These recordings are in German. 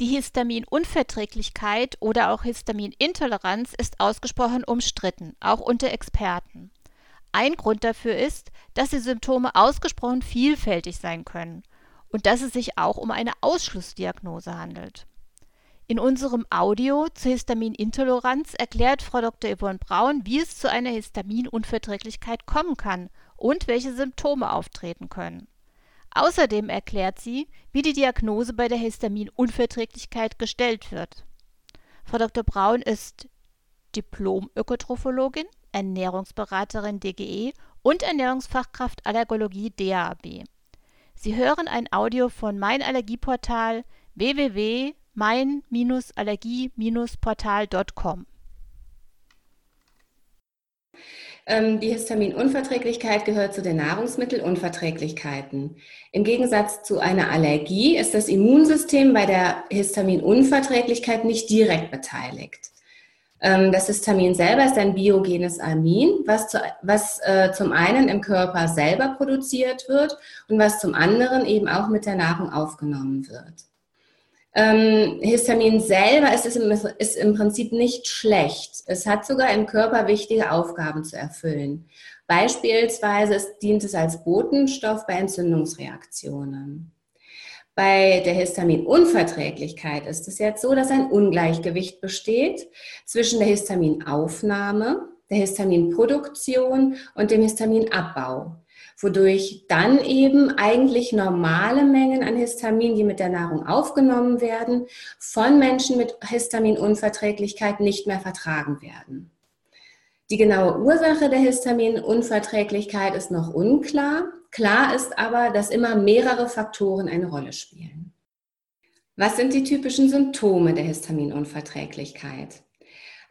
Die Histaminunverträglichkeit oder auch Histaminintoleranz ist ausgesprochen umstritten, auch unter Experten. Ein Grund dafür ist, dass die Symptome ausgesprochen vielfältig sein können und dass es sich auch um eine Ausschlussdiagnose handelt. In unserem Audio zur Histaminintoleranz erklärt Frau Dr. Yvonne Braun, wie es zu einer Histaminunverträglichkeit kommen kann und welche Symptome auftreten können. Außerdem erklärt sie, wie die Diagnose bei der Histaminunverträglichkeit gestellt wird. Frau Dr. Braun ist Diplom-Ökotrophologin, Ernährungsberaterin DGE und Ernährungsfachkraft Allergologie DAAB. Sie hören ein Audio von mein Allergieportal www mein-allergie-portal.com. Ähm, die Histaminunverträglichkeit gehört zu den Nahrungsmittelunverträglichkeiten. Im Gegensatz zu einer Allergie ist das Immunsystem bei der Histaminunverträglichkeit nicht direkt beteiligt. Ähm, das Histamin selber ist ein biogenes Amin, was, zu, was äh, zum einen im Körper selber produziert wird und was zum anderen eben auch mit der Nahrung aufgenommen wird. Ähm, Histamin selber ist, im, ist im Prinzip nicht schlecht. Es hat sogar im Körper wichtige Aufgaben zu erfüllen. Beispielsweise dient es als Botenstoff bei Entzündungsreaktionen. Bei der Histaminunverträglichkeit ist es jetzt so, dass ein Ungleichgewicht besteht zwischen der Histaminaufnahme, der Histaminproduktion und dem Histaminabbau wodurch dann eben eigentlich normale Mengen an Histamin, die mit der Nahrung aufgenommen werden, von Menschen mit Histaminunverträglichkeit nicht mehr vertragen werden. Die genaue Ursache der Histaminunverträglichkeit ist noch unklar. Klar ist aber, dass immer mehrere Faktoren eine Rolle spielen. Was sind die typischen Symptome der Histaminunverträglichkeit?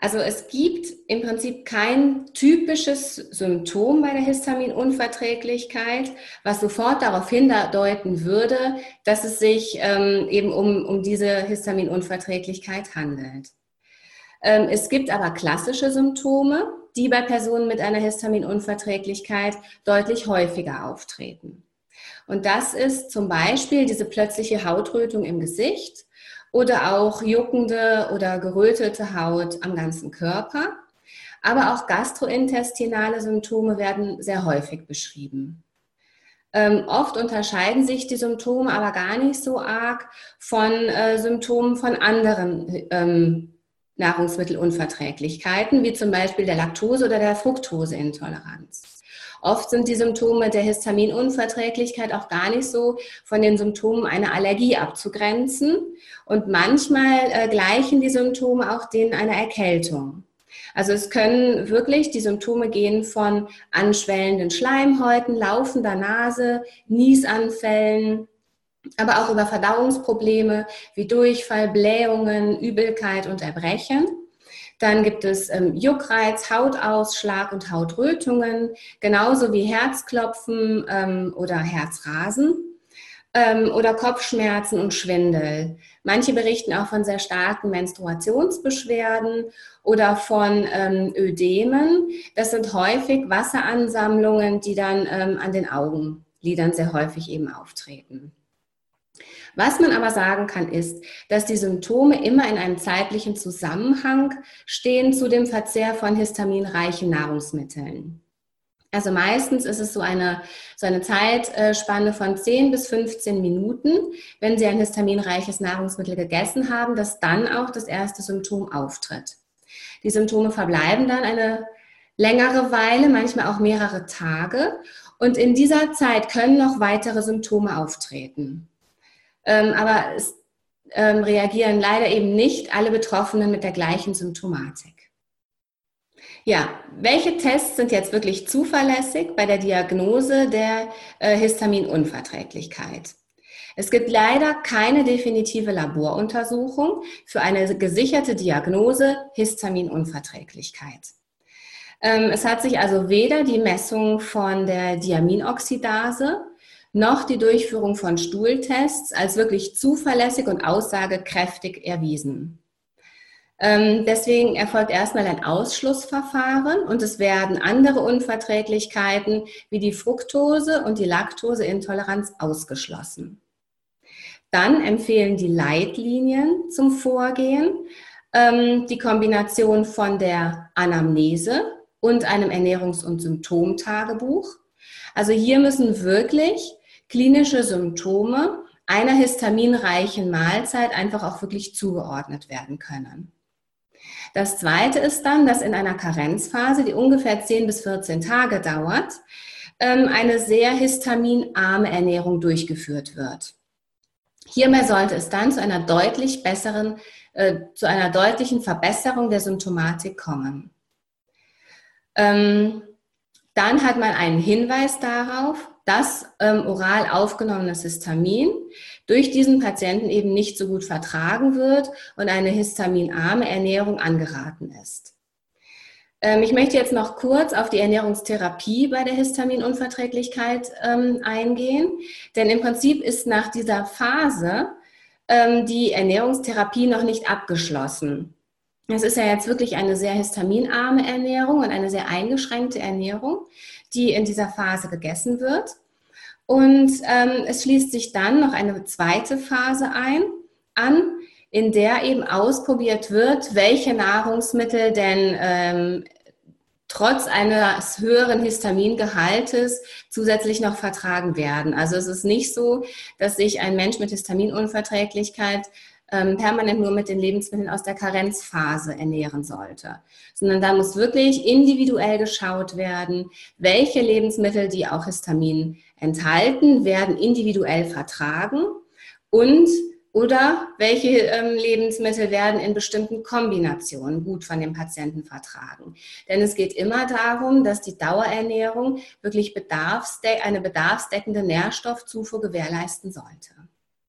Also es gibt im Prinzip kein typisches Symptom bei der Histaminunverträglichkeit, was sofort darauf hindeuten würde, dass es sich ähm, eben um, um diese Histaminunverträglichkeit handelt. Ähm, es gibt aber klassische Symptome, die bei Personen mit einer Histaminunverträglichkeit deutlich häufiger auftreten. Und das ist zum Beispiel diese plötzliche Hautrötung im Gesicht oder auch juckende oder gerötete Haut am ganzen Körper. Aber auch gastrointestinale Symptome werden sehr häufig beschrieben. Ähm, oft unterscheiden sich die Symptome aber gar nicht so arg von äh, Symptomen von anderen ähm, Nahrungsmittelunverträglichkeiten, wie zum Beispiel der Laktose- oder der Fructoseintoleranz. Oft sind die Symptome der Histaminunverträglichkeit auch gar nicht so von den Symptomen einer Allergie abzugrenzen. Und manchmal äh, gleichen die Symptome auch denen einer Erkältung. Also es können wirklich die Symptome gehen von anschwellenden Schleimhäuten, laufender Nase, Niesanfällen, aber auch über Verdauungsprobleme wie Durchfall, Blähungen, Übelkeit und Erbrechen. Dann gibt es ähm, Juckreiz, Hautausschlag und Hautrötungen, genauso wie Herzklopfen ähm, oder Herzrasen ähm, oder Kopfschmerzen und Schwindel. Manche berichten auch von sehr starken Menstruationsbeschwerden oder von ähm, Ödemen. Das sind häufig Wasseransammlungen, die dann ähm, an den Augenlidern sehr häufig eben auftreten. Was man aber sagen kann, ist, dass die Symptome immer in einem zeitlichen Zusammenhang stehen zu dem Verzehr von histaminreichen Nahrungsmitteln. Also meistens ist es so eine, so eine Zeitspanne von 10 bis 15 Minuten, wenn Sie ein histaminreiches Nahrungsmittel gegessen haben, dass dann auch das erste Symptom auftritt. Die Symptome verbleiben dann eine längere Weile, manchmal auch mehrere Tage. Und in dieser Zeit können noch weitere Symptome auftreten. Ähm, aber es ähm, reagieren leider eben nicht alle Betroffenen mit der gleichen Symptomatik. Ja, welche Tests sind jetzt wirklich zuverlässig bei der Diagnose der äh, Histaminunverträglichkeit? Es gibt leider keine definitive Laboruntersuchung für eine gesicherte Diagnose Histaminunverträglichkeit. Ähm, es hat sich also weder die Messung von der Diaminoxidase noch die Durchführung von Stuhltests als wirklich zuverlässig und aussagekräftig erwiesen. Ähm, deswegen erfolgt erstmal ein Ausschlussverfahren und es werden andere Unverträglichkeiten wie die Fructose und die Laktoseintoleranz ausgeschlossen. Dann empfehlen die Leitlinien zum Vorgehen ähm, die Kombination von der Anamnese und einem Ernährungs- und Symptomtagebuch. Also hier müssen wirklich klinische Symptome einer histaminreichen Mahlzeit einfach auch wirklich zugeordnet werden können. Das zweite ist dann, dass in einer Karenzphase, die ungefähr 10 bis 14 Tage dauert, ähm, eine sehr histaminarme Ernährung durchgeführt wird. Hierbei sollte es dann zu einer deutlich besseren, äh, zu einer deutlichen Verbesserung der Symptomatik kommen. Ähm, dann hat man einen Hinweis darauf, dass ähm, oral aufgenommenes Histamin durch diesen Patienten eben nicht so gut vertragen wird und eine histaminarme Ernährung angeraten ist. Ähm, ich möchte jetzt noch kurz auf die Ernährungstherapie bei der Histaminunverträglichkeit ähm, eingehen, denn im Prinzip ist nach dieser Phase ähm, die Ernährungstherapie noch nicht abgeschlossen. Es ist ja jetzt wirklich eine sehr histaminarme Ernährung und eine sehr eingeschränkte Ernährung, die in dieser Phase gegessen wird. Und ähm, es schließt sich dann noch eine zweite Phase ein, an, in der eben ausprobiert wird, welche Nahrungsmittel denn ähm, trotz eines höheren Histamingehaltes zusätzlich noch vertragen werden. Also es ist nicht so, dass sich ein Mensch mit Histaminunverträglichkeit ähm, permanent nur mit den Lebensmitteln aus der Karenzphase ernähren sollte, sondern da muss wirklich individuell geschaut werden, welche Lebensmittel, die auch Histamin enthalten, werden individuell vertragen und oder welche ähm, Lebensmittel werden in bestimmten Kombinationen gut von dem Patienten vertragen. Denn es geht immer darum, dass die Dauerernährung wirklich bedarfsde eine bedarfsdeckende Nährstoffzufuhr gewährleisten sollte.